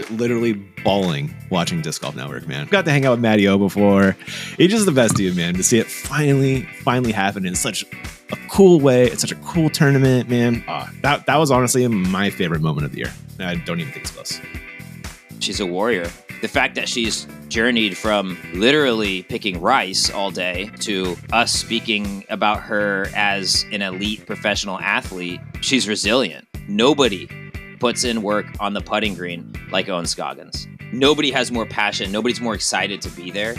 Literally bawling watching Disc Golf Network, man. Got to hang out with Matty O before. He's just the best dude, man. To see it finally, finally happen in such a cool way. It's such a cool tournament, man. Uh, that that was honestly my favorite moment of the year. I don't even think it's close. She's a warrior. The fact that she's journeyed from literally picking rice all day to us speaking about her as an elite professional athlete, she's resilient. Nobody puts in work on the putting green like Ohn Scoggins. Nobody has more passion. Nobody's more excited to be there.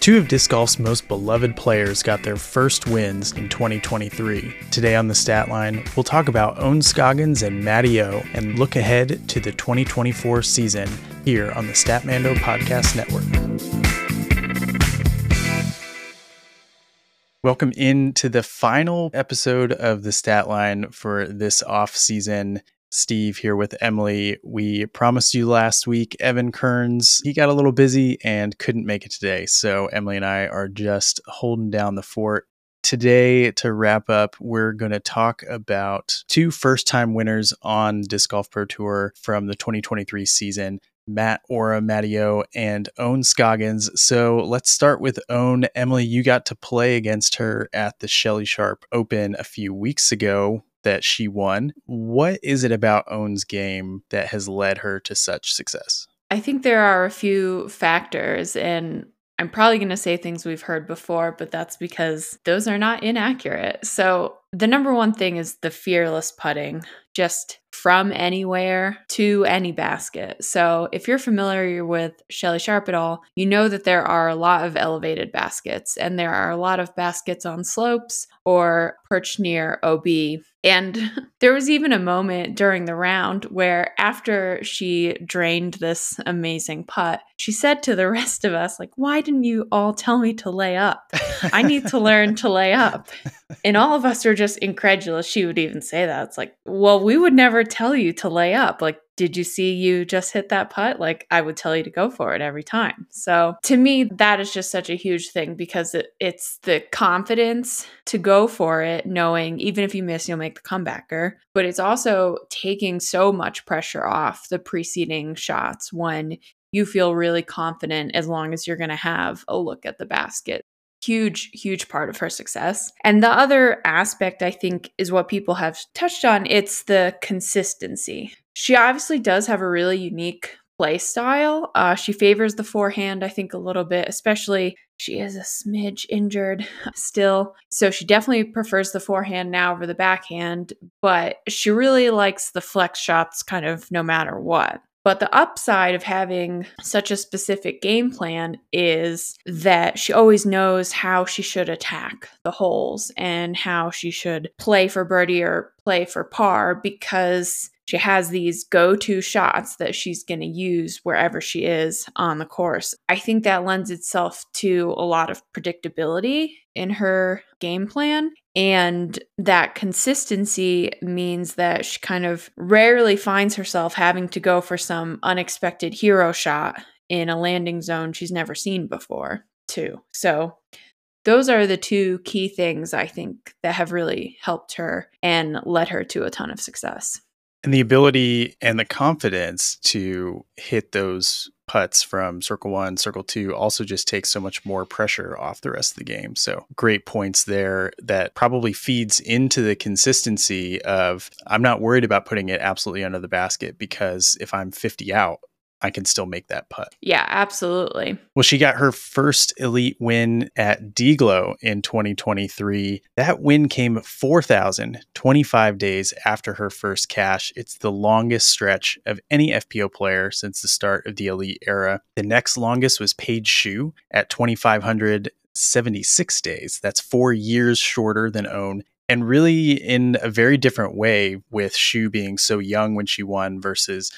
Two of disc golf's most beloved players got their first wins in 2023. Today on the stat line, we'll talk about Ohn Scoggins and Matty O and look ahead to the 2024 season here on the Statmando Podcast Network. Welcome into the final episode of the stat line for this off season. Steve here with Emily. We promised you last week Evan Kearns. He got a little busy and couldn't make it today. So Emily and I are just holding down the fort. Today, to wrap up, we're going to talk about two first time winners on Disc Golf Pro Tour from the 2023 season. Matt Orum, Matty O, and Ohn Scoggins. So let's start with Ohn. Emily, you got to play against her at the Shelly Sharp Open a few weeks ago that she won. What is it about Ohn's game that has led her to such success? I think there are a few factors, and I'm probably going to say things we've heard before, but that's because those are not inaccurate. So, the number one thing is the fearless putting, just from anywhere to any basket. So, if you're familiar with Shelly Sharp at all, you know that there are a lot of elevated baskets, and there are a lot of baskets on slopes or perched near OB and there was even a moment during the round where after she drained this amazing putt, she said to the rest of us like, "Why didn't you all tell me to lay up? I need to learn to lay up." And all of us are just incredulous she would even say that. It's like, "Well, we would never tell you to lay up. Like did you see you just hit that putt? Like I would tell you to go for it every time. So to me, that is just such a huge thing because it, it's the confidence to go for it, knowing even if you miss, you'll make the comebacker. But it's also taking so much pressure off the preceding shots when you feel really confident as long as you're going to have a look at the basket huge, huge part of her success. And the other aspect, I think, is what people have touched on it's the consistency. She obviously does have a really unique play style. Uh, she favors the forehand, I think, a little bit, especially she is a smidge injured still. So she definitely prefers the forehand now over the backhand, but she really likes the flex shots kind of no matter what. But the upside of having such a specific game plan is that she always knows how she should attack the holes and how she should play for birdie or play for par because she has these go to shots that she's going to use wherever she is on the course. I think that lends itself to a lot of predictability in her game plan. And that consistency means that she kind of rarely finds herself having to go for some unexpected hero shot in a landing zone she's never seen before, too. So, those are the two key things I think that have really helped her and led her to a ton of success. And the ability and the confidence to hit those putts from circle one, circle two also just takes so much more pressure off the rest of the game. So great points there that probably feeds into the consistency of I'm not worried about putting it absolutely under the basket because if I'm 50 out, I can still make that putt. Yeah, absolutely. Well, she got her first elite win at DGLO in 2023. That win came 4,025 days after her first cash. It's the longest stretch of any FPO player since the start of the elite era. The next longest was Paige Shue at 2,576 days. That's four years shorter than Ohn and really in a very different way with Shue being so young when she won versus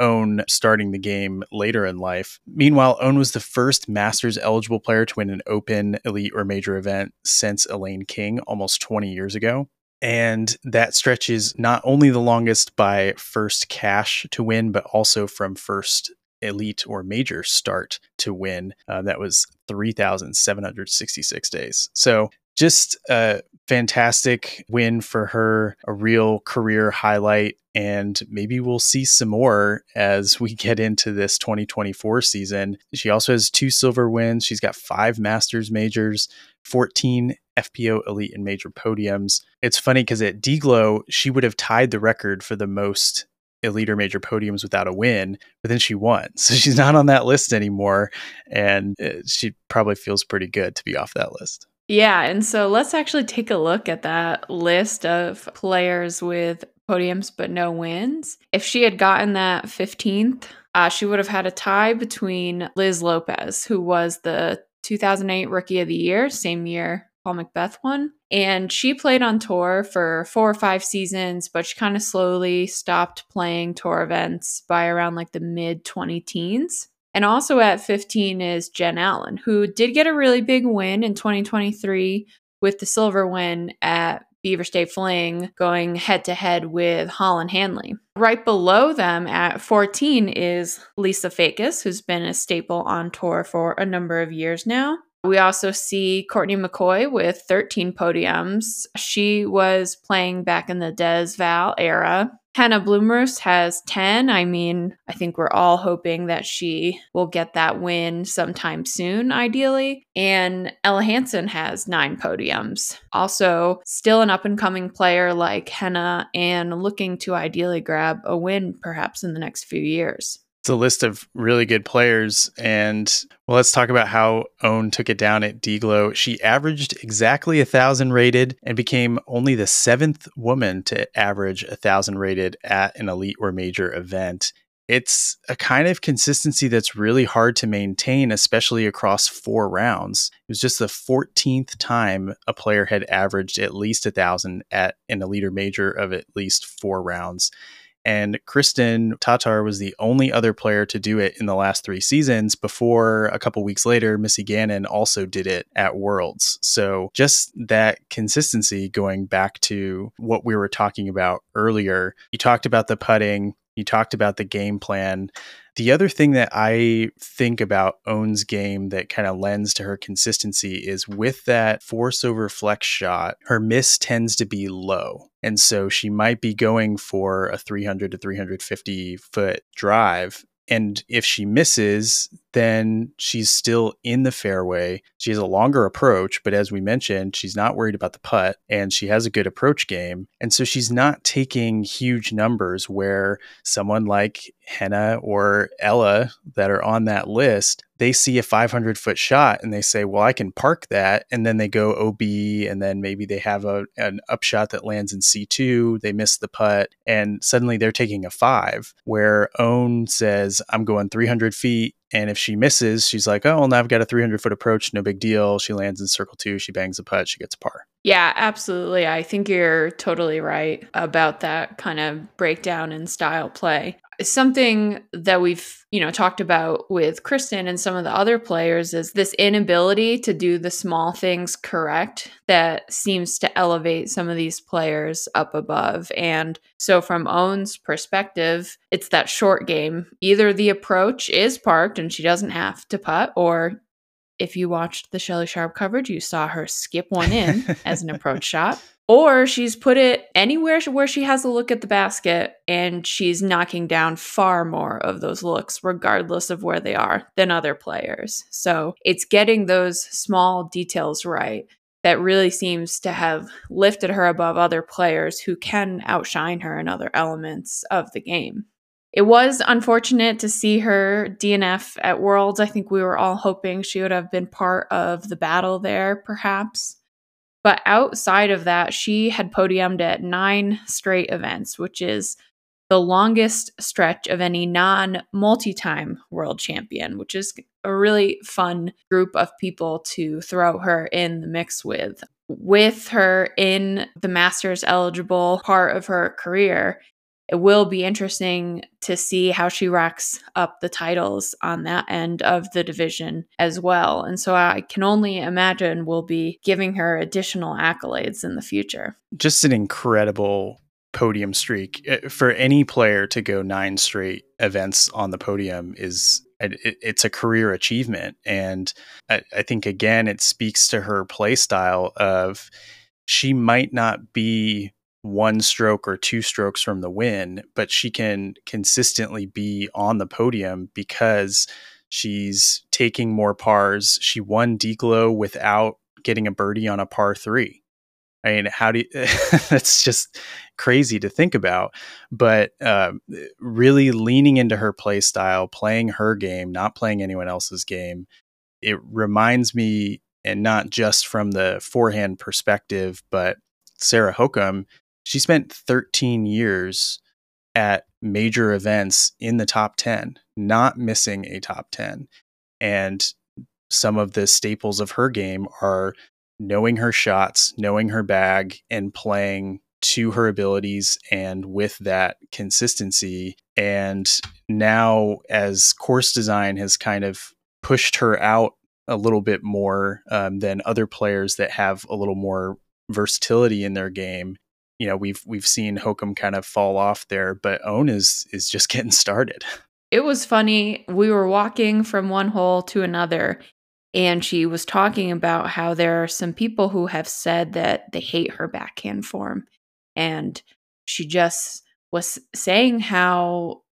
Ohn starting the game later in life. Meanwhile, Ohn was the first Masters eligible player to win an Open, Elite, or Major event since Elaine King almost 20 years ago. And that stretches not only the longest by first cash to win, but also from first elite or major start to win. Uh, that was 3,766 days. So just a fantastic win for her, a real career highlight. And maybe we'll see some more as we get into this 2024 season. She also has two silver wins. She's got five Masters majors, 14 FPO Elite and Major podiums. It's funny because at DGLO, she would have tied the record for the most elite or major podiums without a win, but then she won. So she's not on that list anymore. And uh, she probably feels pretty good to be off that list. Yeah. And so let's actually take a look at that list of players with podiums but no wins. If she had gotten that 15th, uh, she would have had a tie between Liz Lopez, who was the 2008 Rookie of the Year, same year Paul McBeth won. And she played on tour for four or five seasons, but she kind of slowly stopped playing tour events by around like the mid 20 teens. And also at 15 is Jen Allen, who did get a really big win in 2023 with the silver win at Beaver State Fling going head to head with Holyn Handley. Right below them at 14 is Lisa Fajkus, who's been a staple on tour for a number of years now. We also see Courtney McCoy with 13 podiums. She was playing back in the Des Val era. Henna Blomroos has 10. I mean, I think we're all hoping that she will get that win sometime soon, ideally. And Ella Hansen has nine podiums. Also, still an up and coming player like Henna and looking to ideally grab a win perhaps in the next few years. It's a list of really good players. And well, let's talk about how Ohn took it down at DGLO. She averaged exactly a thousand rated and became only the seventh woman to average a thousand rated at an elite or major event. It's a kind of consistency that's really hard to maintain, especially across four rounds. It was just the 14th time a player had averaged at least a thousand at an elite or major of at least four rounds. And Kristin Tattar was the only other player to do it in the last three seasons before a couple weeks later, Missy Gannon also did it at Worlds. So just that consistency going back to what we were talking about earlier. You talked about the putting, you talked about the game plan. The other thing that I think about Ohn's game that kind of lends to her consistency is with that force over flex shot, her miss tends to be low. And so she might be going for a 300 to 350 foot drive and if she misses, then she's still in the fairway. She has a longer approach, but as we mentioned, she's not worried about the putt and she has a good approach game. And so she's not taking huge numbers where someone like Henna or Ella that are on that list they see a 500 foot shot and they say, well, I can park that. And then they go OB and then maybe they have a, an upshot that lands in C2. They miss the putt and suddenly they're taking a five where Ohn says, I'm going 300 feet. And if she misses, she's like, oh, well, now I've got a 300 foot approach. No big deal. She lands in circle two. She bangs a putt. She gets a par. Yeah, absolutely. I think you're totally right about that kind of breakdown in style play something that we've you know talked about with Kristen and some of the other players is this inability to do the small things correct that seems to elevate some of these players up above and so from Ohn's perspective it's that short game either the approach is parked and she doesn't have to putt or if you watched the Shelly Sharp coverage, you saw her skip one in as an approach shot or she's put it anywhere where she has a look at the basket and she's knocking down far more of those looks regardless of where they are than other players. So it's getting those small details right that really seems to have lifted her above other players who can outshine her in other elements of the game it was unfortunate to see her DNF at Worlds. I think we were all hoping she would have been part of the battle there, perhaps. But outside of that, she had podiumed at nine straight events, which is the longest stretch of any non multi time world champion, which is a really fun group of people to throw her in the mix with. With her in the Masters eligible part of her career, it will be interesting to see how she racks up the titles on that end of the division as well. And so I can only imagine we'll be giving her additional accolades in the future. Just an incredible podium streak uh, for any player to go nine straight events on the podium is it's a career achievement and I, think again it speaks to her play style of she might not be one stroke or two strokes from the win, but she can consistently be on the podium because she's taking more pars. She won DGLO without getting a birdie on a par three. I mean, how do you, that's just crazy to think about, but uh, really leaning into her play style, playing her game, not playing anyone else's game. It reminds me, and not just from the forehand perspective, but Sarah Hokom, she spent 13 years at major events in the top 10, not missing a top 10. And some of the staples of her game are knowing her shots, knowing her bag, and playing to her abilities and with that consistency. And now, as course design has kind of pushed her out a little bit more um, than other players that have a little more versatility in their game. You know, we've we've seen Hokom kind of fall off there, but Ohn is is just getting started. It was funny. We were walking from one hole to another, and she was talking about how there are some people who have said that they hate her backhand form. And she just was saying how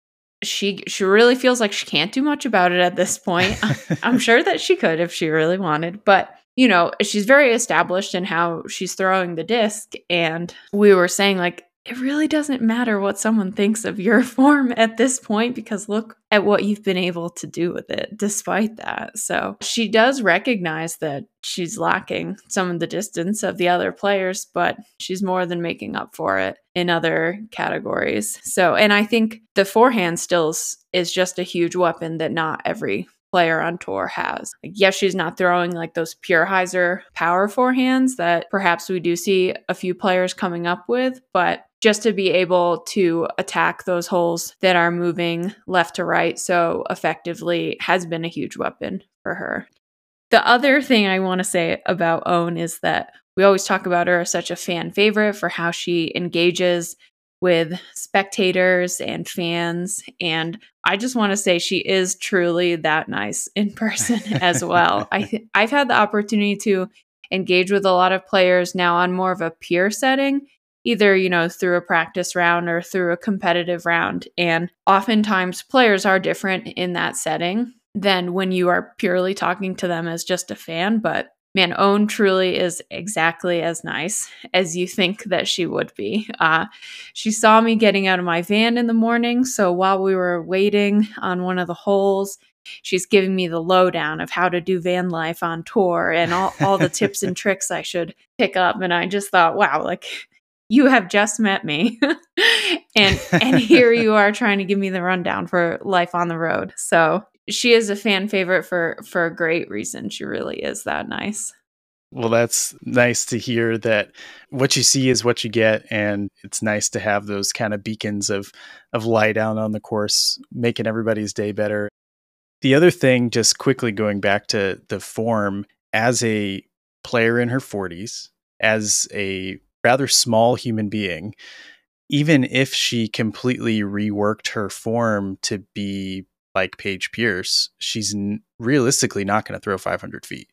she she really feels like she can't do much about it at this point. I'm sure that she could if she really wanted, but you know, she's very established in how she's throwing the disc and we were saying like it really doesn't matter what someone thinks of your form at this point because look at what you've been able to do with it despite that. So she does recognize that she's lacking some of the distance of the other players, but she's more than making up for it in other categories. So, and I think the forehand stills is just a huge weapon that not every player on tour has. Like, yes, she's not throwing like those pure hyzer power forehands that perhaps we do see a few players coming up with, but just to be able to attack those holes that are moving left to right so effectively has been a huge weapon for her. The other thing I want to say about Ohn is that we always talk about her as such a fan favorite for how she engages with spectators and fans. And I just want to say she is truly that nice in person as well. I I've had the opportunity to engage with a lot of players now on more of a peer setting either you know through a practice round or through a competitive round and oftentimes players are different in that setting than when you are purely talking to them as just a fan but man Ohn truly is exactly as nice as you think that she would be. Uh, she saw me getting out of my van in the morning so while we were waiting on one of the holes she's giving me the lowdown of how to do van life on tour and all, all the tips and tricks i should pick up and i just thought wow like you have just met me. And and here you are trying to give me the rundown for life on the road. So she is a fan favorite for for a great reason. She really is that nice. Well that's nice to hear that what you see is what you get and it's nice to have those kind of beacons of of light out on the course making everybody's day better. The other thing just quickly going back to the form as a player in her 40s as a rather small human being, even if she completely reworked her form to be like Paige Pierce, she's n- realistically not going to throw 500 feet.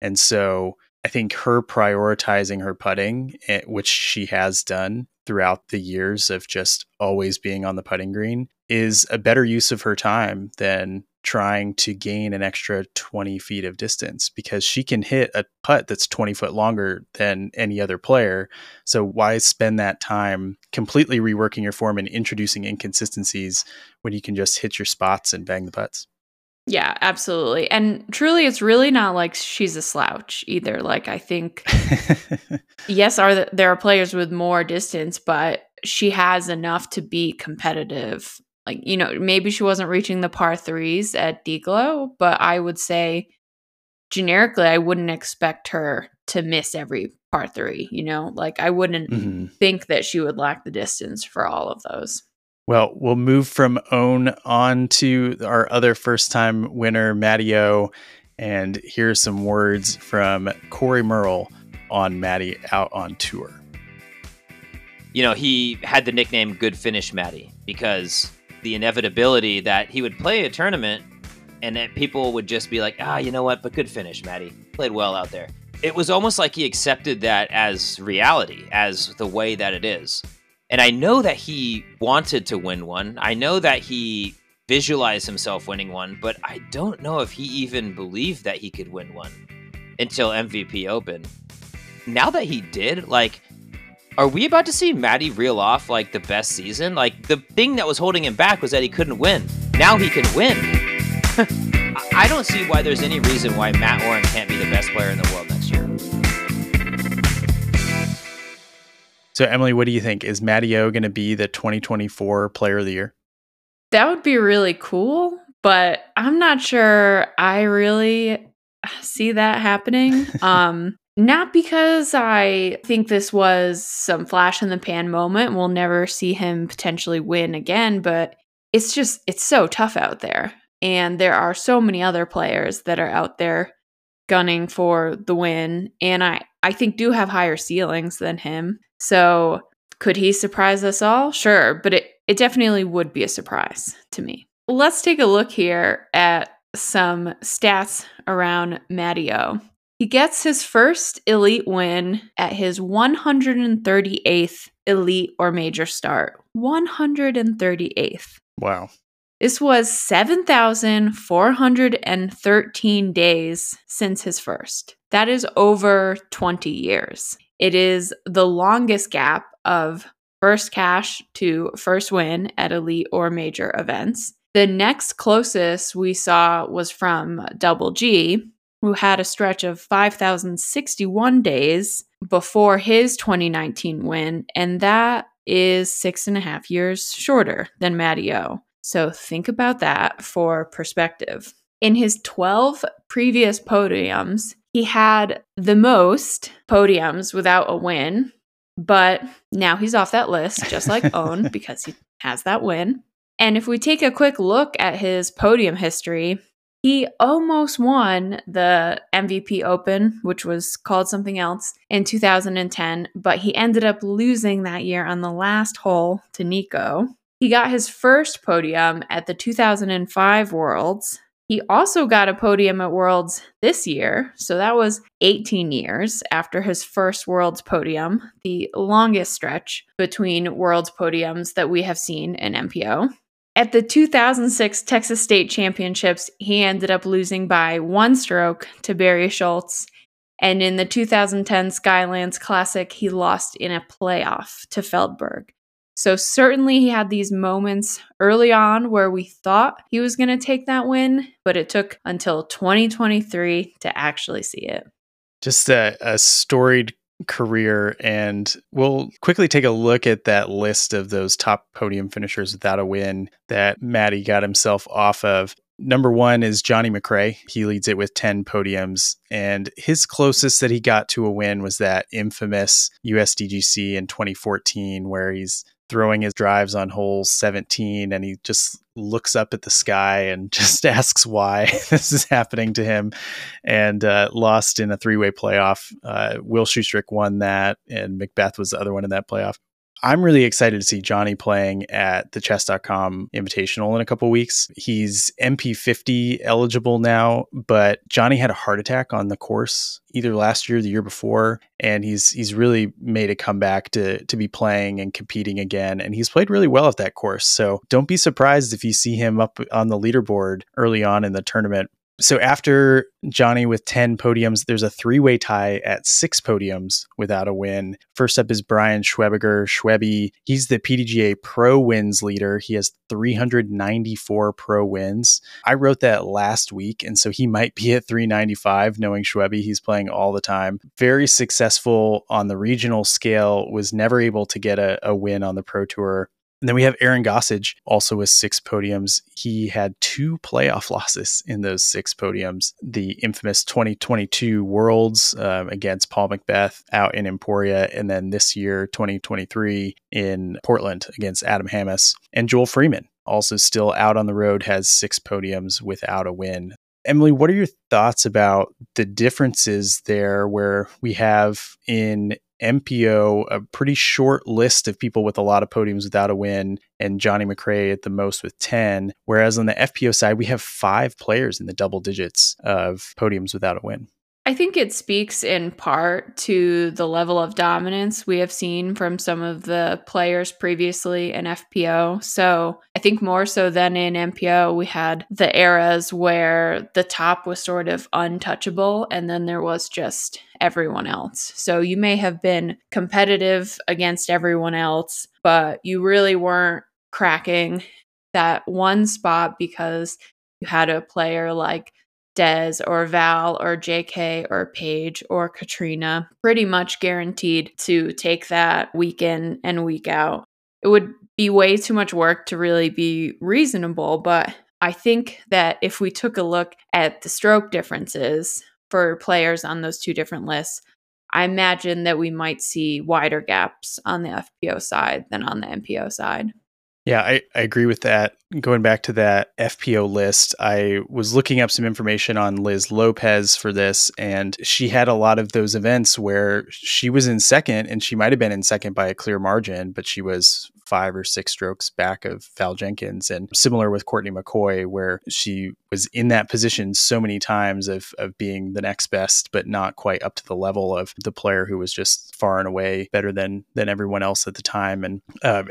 And so I think her prioritizing her putting, eh, which she has done throughout the years of just always being on the putting green, is a better use of her time than trying to gain an extra 20 feet of distance because she can hit a putt that's 20 foot longer than any other player. So, why spend that time completely reworking your form and introducing inconsistencies when you can just hit your spots and bang the putts? Yeah, absolutely. And truly, it's really not like she's a slouch either. Like, I think, yes, are there are players with more distance, but she has enough to be competitive like you know maybe she wasn't reaching the par threes at DGLO, but I would say generically I wouldn't expect her to miss every par three. You know, like I wouldn't mm-hmm. think that she would lack the distance for all of those. Well, we'll move from Ohn on to our other first time winner, Matty O. And here's some words from Corey Merle on Matty out on tour. You know, he had the nickname Good Finish Matty because the inevitability that he would play a tournament and that people would just be like, ah, you know what? But good finish, Matty. Played well out there. it was almost like he accepted that as reality, as the way that it is. And I know that he wanted to win one. I know that he visualized himself winning one, but I don't know if he even believed that he could win one until MVP Open. Now that he did, like, are we about to see Matty reel off like the best season? Like, the thing that was holding him back was that he couldn't win. Now he can win. I don't see why there's any reason why Matt Orum can't be the best player in the world next year. So, Emily, what do you think? Is Matty O going to be the 2024 Player of the Year? That would be really cool, but I'm not sure I really see that happening. um, not because I think this was some flash in the pan moment. We'll never see him potentially win again, but it's just, it's so tough out there. And there are so many other players that are out there gunning for the win. And I, I think do have higher ceilings than him. So could he surprise us all? Sure. But it, it definitely would be a surprise to me. Let's take a look here at some stats around Matty O. He gets his first elite win at his 138th elite or major start. 138th. Wow. This was 7,413 days since his first. That is over 20 years. It is the longest gap of first cash to first win at elite or major events. The next closest we saw was from Double G, who had a stretch of 5,061 days before his 2019 win, and that is six and a half years shorter than Matty O. So think about that for perspective. In his 12 previous podiums, he had the most podiums without a win, but now he's off that list, just like Ohn, because he has that win. And if we take a quick look at his podium history, he almost won the MVP Open, which was called something else, in 2010, but he ended up losing that year on the last hole to Nikko. He got his first podium at the 2005 Worlds. He also got a podium at Worlds this year, so that was 18 years after his first Worlds podium, the longest stretch between Worlds podiums that we have seen in MPO. At the 2006 Texas State Championships, he ended up losing by one stroke to Barry Schultz. And in the 2010 Skylands Classic, he lost in a playoff to Feldberg. So, certainly, he had these moments early on where we thought he was going to take that win, but it took until 2023 to actually see it. Just a, a storied career. And we'll quickly take a look at that list of those top podium finishers without a win that Matty got himself off of. Number one is Johnny McCray. He leads it with 10 podiums. And his closest that he got to a win was that infamous USDGC in 2014, where he's throwing his drives on hole 17 and he just looks up at the sky and just asks why this is happening to him. And uh, lost in a three-way playoff uh, will Schusterick won that and McBeth was the other one in that playoff I'm really excited to see Johnny playing at the chess.com invitational in a couple weeks. He's MP50 eligible now, but Johnny had a heart attack on the course either last year or the year before and he's he's really made a comeback to to be playing and competing again and he's played really well at that course. So don't be surprised if you see him up on the leaderboard early on in the tournament so after Johnny with 10 podiums, there's a three way tie at six podiums without a win. First up is Brian Schweberger. Schwebby, he's the PDGA Pro wins leader. He has 394 pro wins. I wrote that last week, and so he might be at 395, knowing Schwebby. He's playing all the time. Very successful on the regional scale, was never able to get a, a win on the Pro Tour. And then we have Aaron Gossage, also with six podiums. He had two playoff losses in those six podiums. The infamous 2022 Worlds um, against Paul McBeth out in Emporia, and then this year, 2023 in Portland against Adam Hammes. And Joel Freeman, also still out on the road, has six podiums without a win. Emily, what are your thoughts about the differences there where we have in MPO a pretty short list of people with a lot of podiums without a win, and Johnny McCray at the most with 10. Whereas on the FPO side, we have five players in the double digits of podiums without a win. I think it speaks in part to the level of dominance we have seen from some of the players previously in FPO. So I think more so than in MPO, we had the eras where the top was sort of untouchable and then there was just everyone else. So you may have been competitive against everyone else, but you really weren't cracking that one spot because you had a player like Dez or Val or JK or Paige or Katrina pretty much guaranteed to take that week in and week out. It would be way too much work to really be reasonable, but I think that if we took a look at the stroke differences for players on those two different lists, I imagine that we might see wider gaps on the FPO side than on the MPO side. Yeah, I, I agree with that. Going back to that FPO list, I was looking up some information on Liz Lopez for this, and she had a lot of those events where she was in second, and she might have been in second by a clear margin, but she was five or six strokes back of Val Jenkins. And similar with Courtney McCoy, where she was in that position so many times of, of being the next best, but not quite up to the level of the player who was just far and away better than than everyone else at the time. And uh,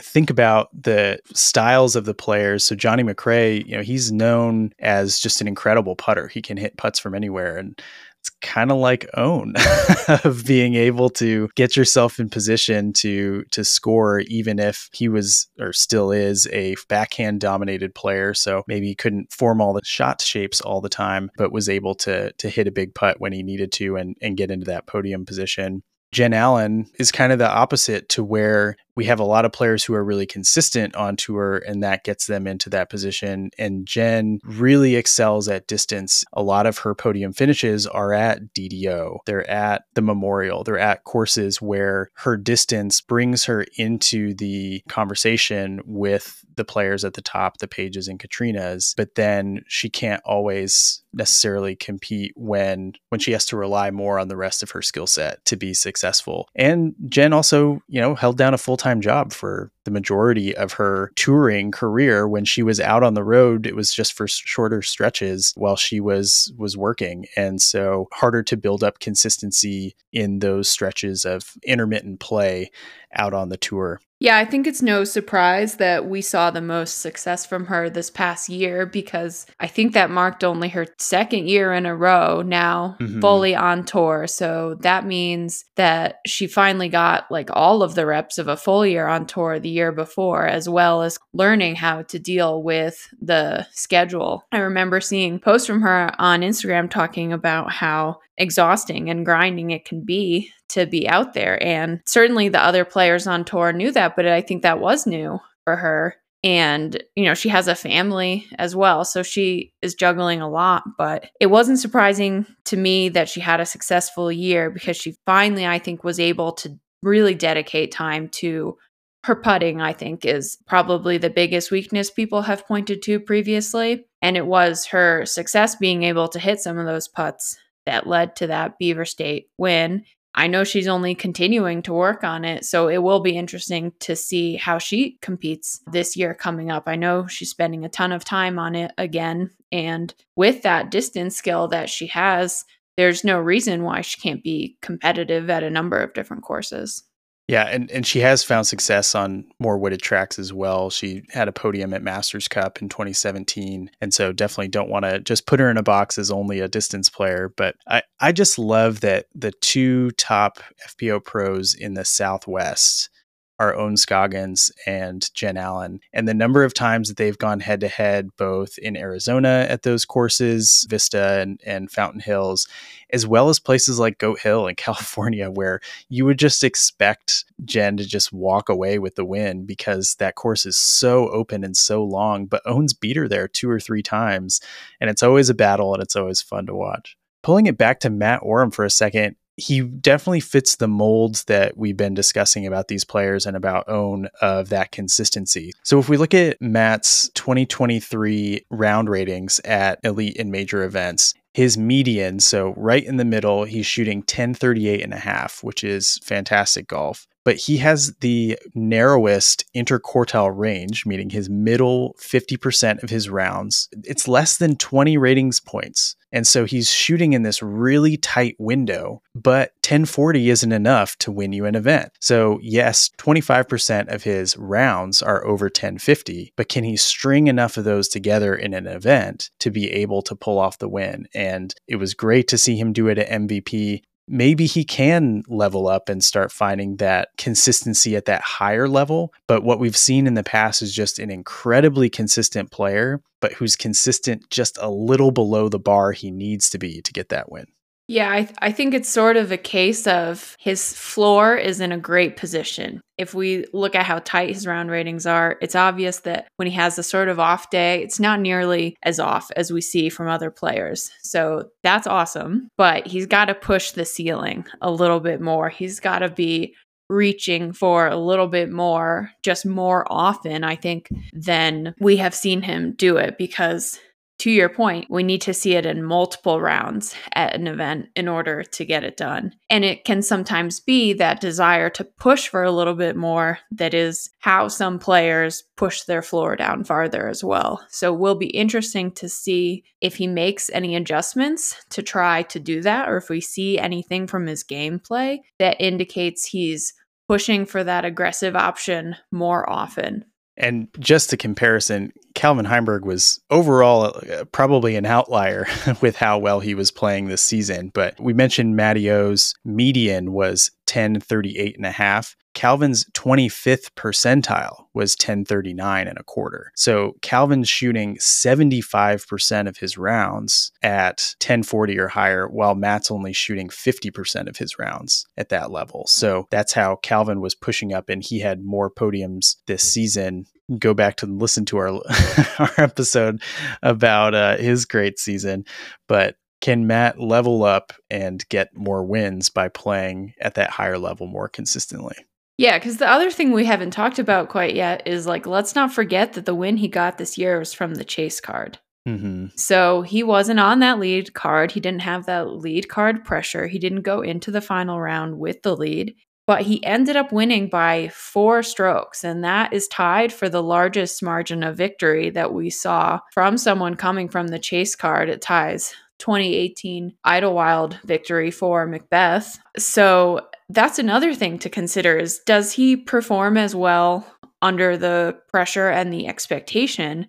think about the styles of the players. So Johnny McCray, you know, he's known as just an incredible putter. He can hit putts from anywhere. And it's kind of like Ohn of being able to get yourself in position to to score even if he was or still is a backhand dominated player. So maybe he couldn't form all the shot shapes all the time but was able to to hit a big putt when he needed to and and get into that podium position. Jen Allen is kind of the opposite to where we have a lot of players who are really consistent on tour and that gets them into that position. And Jen really excels at distance. A lot of her podium finishes are at DDO, they're at the Memorial, they're at courses where her distance brings her into the conversation with the players at the top, the Paiges and Katrinas, but then she can't always necessarily compete when when she has to rely more on the rest of her skill set to be successful. And Jen also, you know, held down a full-time job for the majority of her touring career. When she was out on the road it was just for shorter stretches while she was was working. And so harder to build up consistency in those stretches of intermittent play out on the tour yeah, I think it's no surprise that we saw the most success from her this past year because I think that marked only her second year in a row now mm-hmm. fully on tour. So that means that she finally got like all of the reps of a full year on tour the year before, as well as learning how to deal with the schedule. I remember seeing posts from her on Instagram talking about how exhausting and grinding it can be to be out there. And certainly the other players on tour knew that, but I think that was new for her. And, you know, she has a family as well. So she is juggling a lot. But it wasn't surprising to me that she had a successful year because she finally, I think, was able to really dedicate time to her putting, I think, is probably the biggest weakness people have pointed to previously. And it was her success being able to hit some of those putts that led to that Beaver State win. I know she's only continuing to work on it, so it will be interesting to see how she competes this year coming up. I know she's spending a ton of time on it again, and with that distance skill that she has, there's no reason why she can't be competitive at a number of different courses. Yeah, and, and she has found success on more wooded tracks as well. She had a podium at Masters Cup in 2017. And so definitely don't want to just put her in a box as only a distance player. But I, I just love that the two top FPO pros in the Southwest our Ohn Scoggins and Jen Allen. And the number of times that they've gone head to head, both in Arizona at those courses, Vista and, and Fountain Hills, as well as places like Goat Hill in California, where you would just expect Jen to just walk away with the win because that course is so open and so long. But Ohn's beat her there two or three times. And it's always a battle and it's always fun to watch pulling it back to Matt Orum for a second, he definitely fits the molds that we've been discussing about these players and about Ohn of that consistency. So if we look at Matt's 2023 round ratings at elite and major events, his median, so right in the middle, he's shooting 1038 and a half, which is fantastic golf. But he has the narrowest interquartile range, meaning his middle 50% of his rounds. It's less than 20 ratings points. And so he's shooting in this really tight window, but 1040 isn't enough to win you an event. So, yes, 25% of his rounds are over 1050, but can he string enough of those together in an event to be able to pull off the win? And it was great to see him do it at MVP maybe he can level up and start finding that consistency at that higher level. But what we've seen in the past is just an incredibly consistent player, but who's consistent just a little below the bar he needs to be to get that win. Yeah, I, th- I think it's sort of a case of his floor is in a great position. If we look at how tight his round ratings are, it's obvious that when he has a sort of off day, it's not nearly as off as we see from other players. So that's awesome. But he's got to push the ceiling a little bit more. He's got to be reaching for a little bit more, just more often, I think, than we have seen him do it because to your point, we need to see it in multiple rounds at an event in order to get it done. And it can sometimes be that desire to push for a little bit more that is how some players push their floor down farther as well. So it will be interesting to see if he makes any adjustments to try to do that or if we see anything from his gameplay that indicates he's pushing for that aggressive option more often. And just a comparison, Calvin Heimburg was overall uh, probably an outlier with how well he was playing this season. But we mentioned O's median was 1038 and a half. Calvin's 25th percentile was 1039 and a quarter. So Calvin's shooting 75% of his rounds at 1040 or higher, while Matt's only shooting 50% of his rounds at that level. So that's how Calvin was pushing up, and he had more podiums this season go back to listen to our our episode about uh, his great season. But can Matt level up and get more wins by playing at that higher level more consistently? Yeah, because the other thing we haven't talked about quite yet is like, let's not forget that the win he got this year was from the chase card. Mm-hmm. So he wasn't on that lead card. He didn't have that lead card pressure. He didn't go into the final round with the lead but he ended up winning by four strokes. And that is tied for the largest margin of victory that we saw from someone coming from the chase card. It ties 2018 Idlewild victory for McBeth. So that's another thing to consider is does he perform as well under the pressure and the expectation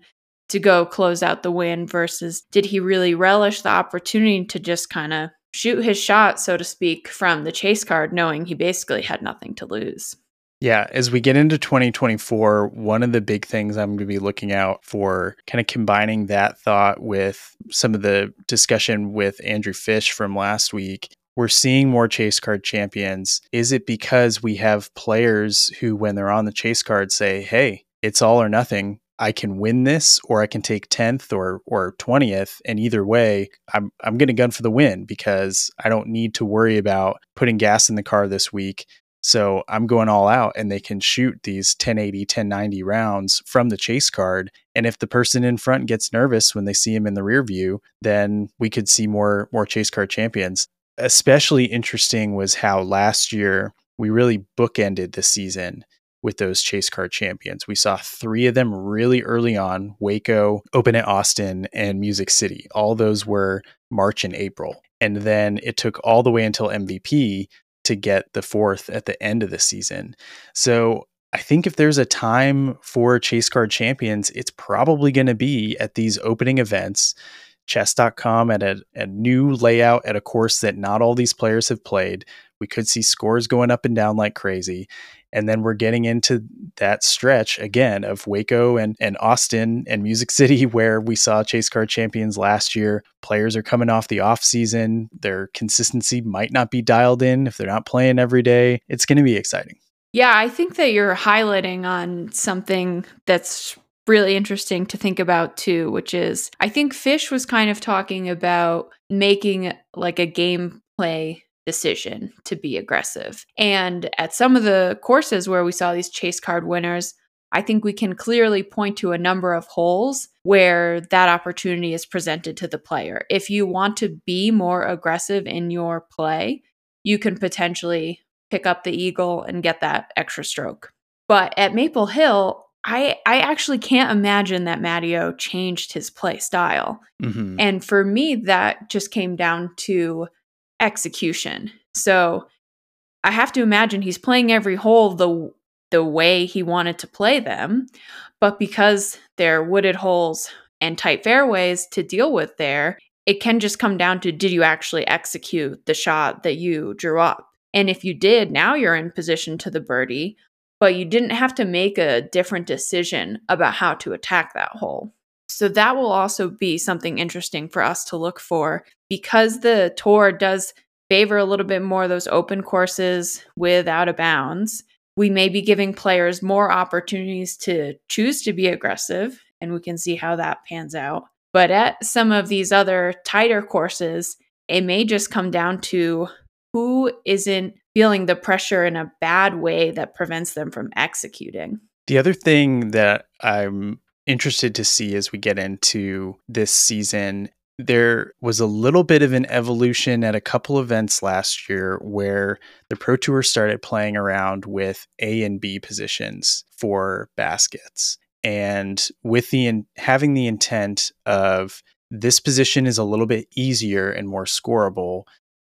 to go close out the win versus did he really relish the opportunity to just kind of shoot his shot, so to speak, from the chase card, knowing he basically had nothing to lose. Yeah, as we get into 2024, one of the big things I'm going to be looking out for, kind of combining that thought with some of the discussion with Andrew Fish from last week. We're seeing more chase card champions. Is it because we have players who, when they're on the chase card, say, hey, it's all or nothing. I can win this or I can take 10th or or 20th and either way I'm I'm going to gun for the win because I don't need to worry about putting gas in the car this week. So I'm going all out and they can shoot these 1080 1090 rounds from the chase card and if the person in front gets nervous when they see him in the rear view then we could see more more chase card champions. Especially interesting was how last year we really bookended the season with those chase card champions. We saw three of them really early on Waco, Open at Austin, and Music City. All those were March and April. And then it took all the way until MVP to get the fourth at the end of the season. So I think if there's a time for chase card champions, it's probably going to be at these opening events. Chess.com at a, a new layout at a course that not all these players have played. We could see scores going up and down like crazy. And then we're getting into that stretch again of Waco and, and Austin and Music City, where we saw Chase Card Champions last year. Players are coming off the off season. Their consistency might not be dialed in if they're not playing every day. It's going to be exciting. Yeah, I think that you're highlighting on something that's really interesting to think about too, which is I think Fish was kind of talking about making like a gameplay decision to be aggressive. And at some of the courses where we saw these chase card winners, I think we can clearly point to a number of holes where that opportunity is presented to the player. If you want to be more aggressive in your play, you can potentially pick up the eagle and get that extra stroke. But at Maple Hill, I I actually can't imagine that Matty O changed his play style. Mhm. And for me, that just came down to execution. So I have to imagine he's playing every hole the the way he wanted to play them, but because they're wooded holes and tight fairways to deal with there, it can just come down to did you actually execute the shot that you drew up? And if you did, now you're in position to the birdie, but you didn't have to make a different decision about how to attack that hole. So that will also be something interesting for us to look for because the tour does favor a little bit more those open courses with out of bounds. We may be giving players more opportunities to choose to be aggressive, and we can see how that pans out. But at some of these other tighter courses, it may just come down to who isn't feeling the pressure in a bad way that prevents them from executing. The other thing that I'm interested to see as we get into this season, there was a little bit of an evolution at a couple events last year where the Pro Tour started playing around with A and B positions for baskets. And with the in, having the intent of this position is a little bit easier and more scoreable,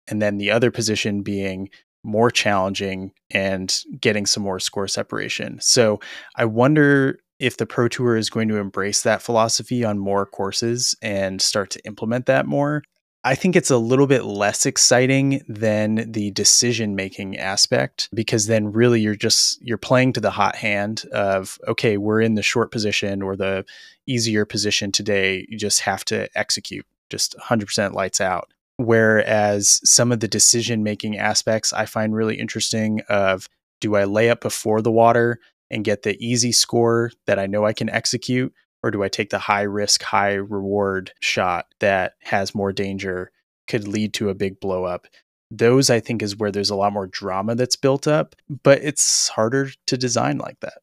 and then the other position being more challenging and getting some more score separation. So I wonder if the Pro Tour is going to embrace that philosophy on more courses and start to implement that more. I think it's a little bit less exciting than the decision making aspect because then really you're just you're playing to the hot hand of okay, we're in the short position or the easier position today, you just have to execute just 100% lights out. Whereas some of the decision making aspects I find really interesting of do I lay up before the water and get the easy score that I know I can execute? Or do I take the high risk, high reward shot that has more danger, could lead to a big blow up? Those I think is where there's a lot more drama that's built up, but it's harder to design like that.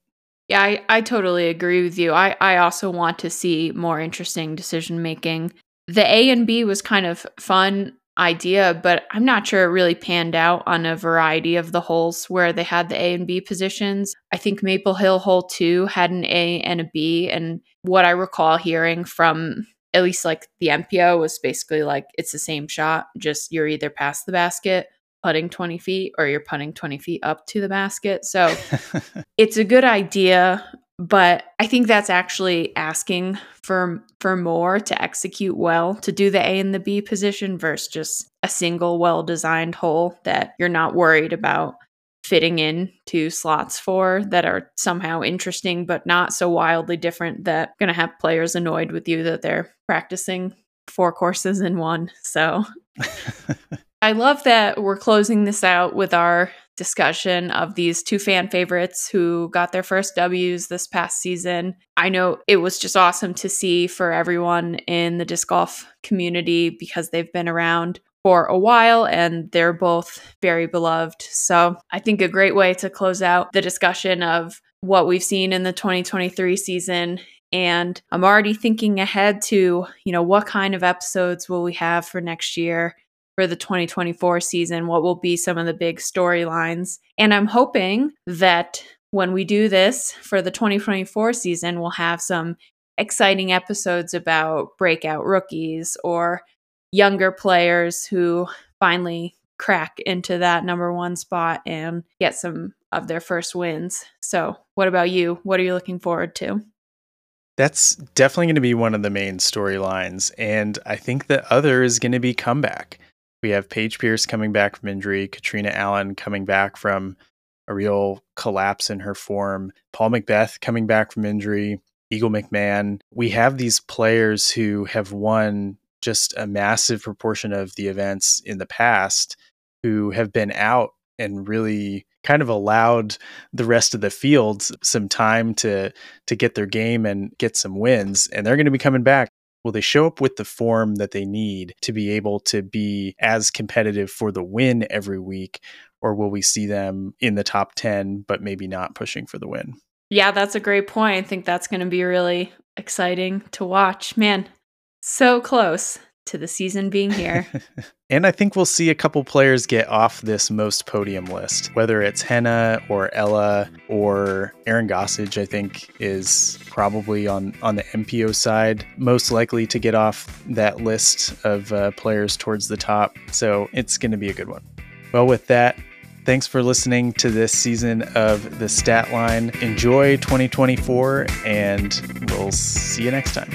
Yeah, I, I totally agree with you. I, I also want to see more interesting decision making. The A and B was kind of fun idea, but I'm not sure it really panned out on a variety of the holes where they had the A and B positions. I think Maple Hill hole 2 had an A and a B and what I recall hearing from at least like the MPO was basically like it's the same shot, just you're either past the basket putting 20 feet or you're putting 20 feet up to the basket. So it's a good idea, but I think that's actually asking for for more to execute well to do the A and the B position versus just a single well-designed hole that you're not worried about fitting in to slots for that are somehow interesting but not so wildly different that going to have players annoyed with you that they're practicing four courses in one. So I love that we're closing this out with our discussion of these two fan favorites who got their first W's this past season. I know it was just awesome to see for everyone in the disc golf community because they've been around for a while and they're both very beloved. So I think a great way to close out the discussion of what we've seen in the 2023 season and I'm already thinking ahead to, you know, what kind of episodes will we have for next year? For the 2024 season, what will be some of the big storylines. And I'm hoping that when we do this for the 2024 season, we'll have some exciting episodes about breakout rookies or younger players who finally crack into that number one spot and get some of their first wins. So, what about you? What are you looking forward to? That's definitely going to be one of the main storylines. And I think the other is going to be comeback. We have Paige Pierce coming back from injury, Catrina Allen coming back from a real collapse in her form, Paul McBeth coming back from injury, Eagle McMahon. We have these players who have won just a massive proportion of the events in the past who have been out and really kind of allowed the rest of the field some time to to get their game and get some wins and they're going to be coming back Will they show up with the form that they need to be able to be as competitive for the win every week? Or will we see them in the top 10, but maybe not pushing for the win? Yeah, that's a great point. I think that's going to be really exciting to watch. Man, so close to the season being here. And I think we'll see a couple players get off this most podium list, whether it's Henna or Ella or Aaron Gossage, I think is probably on, on the MPO side, most likely to get off that list of uh, players towards the top. So it's going to be a good one. Well, with that, Thanks for listening to this season of The Stat Line. Enjoy 2024, and we'll see you next time.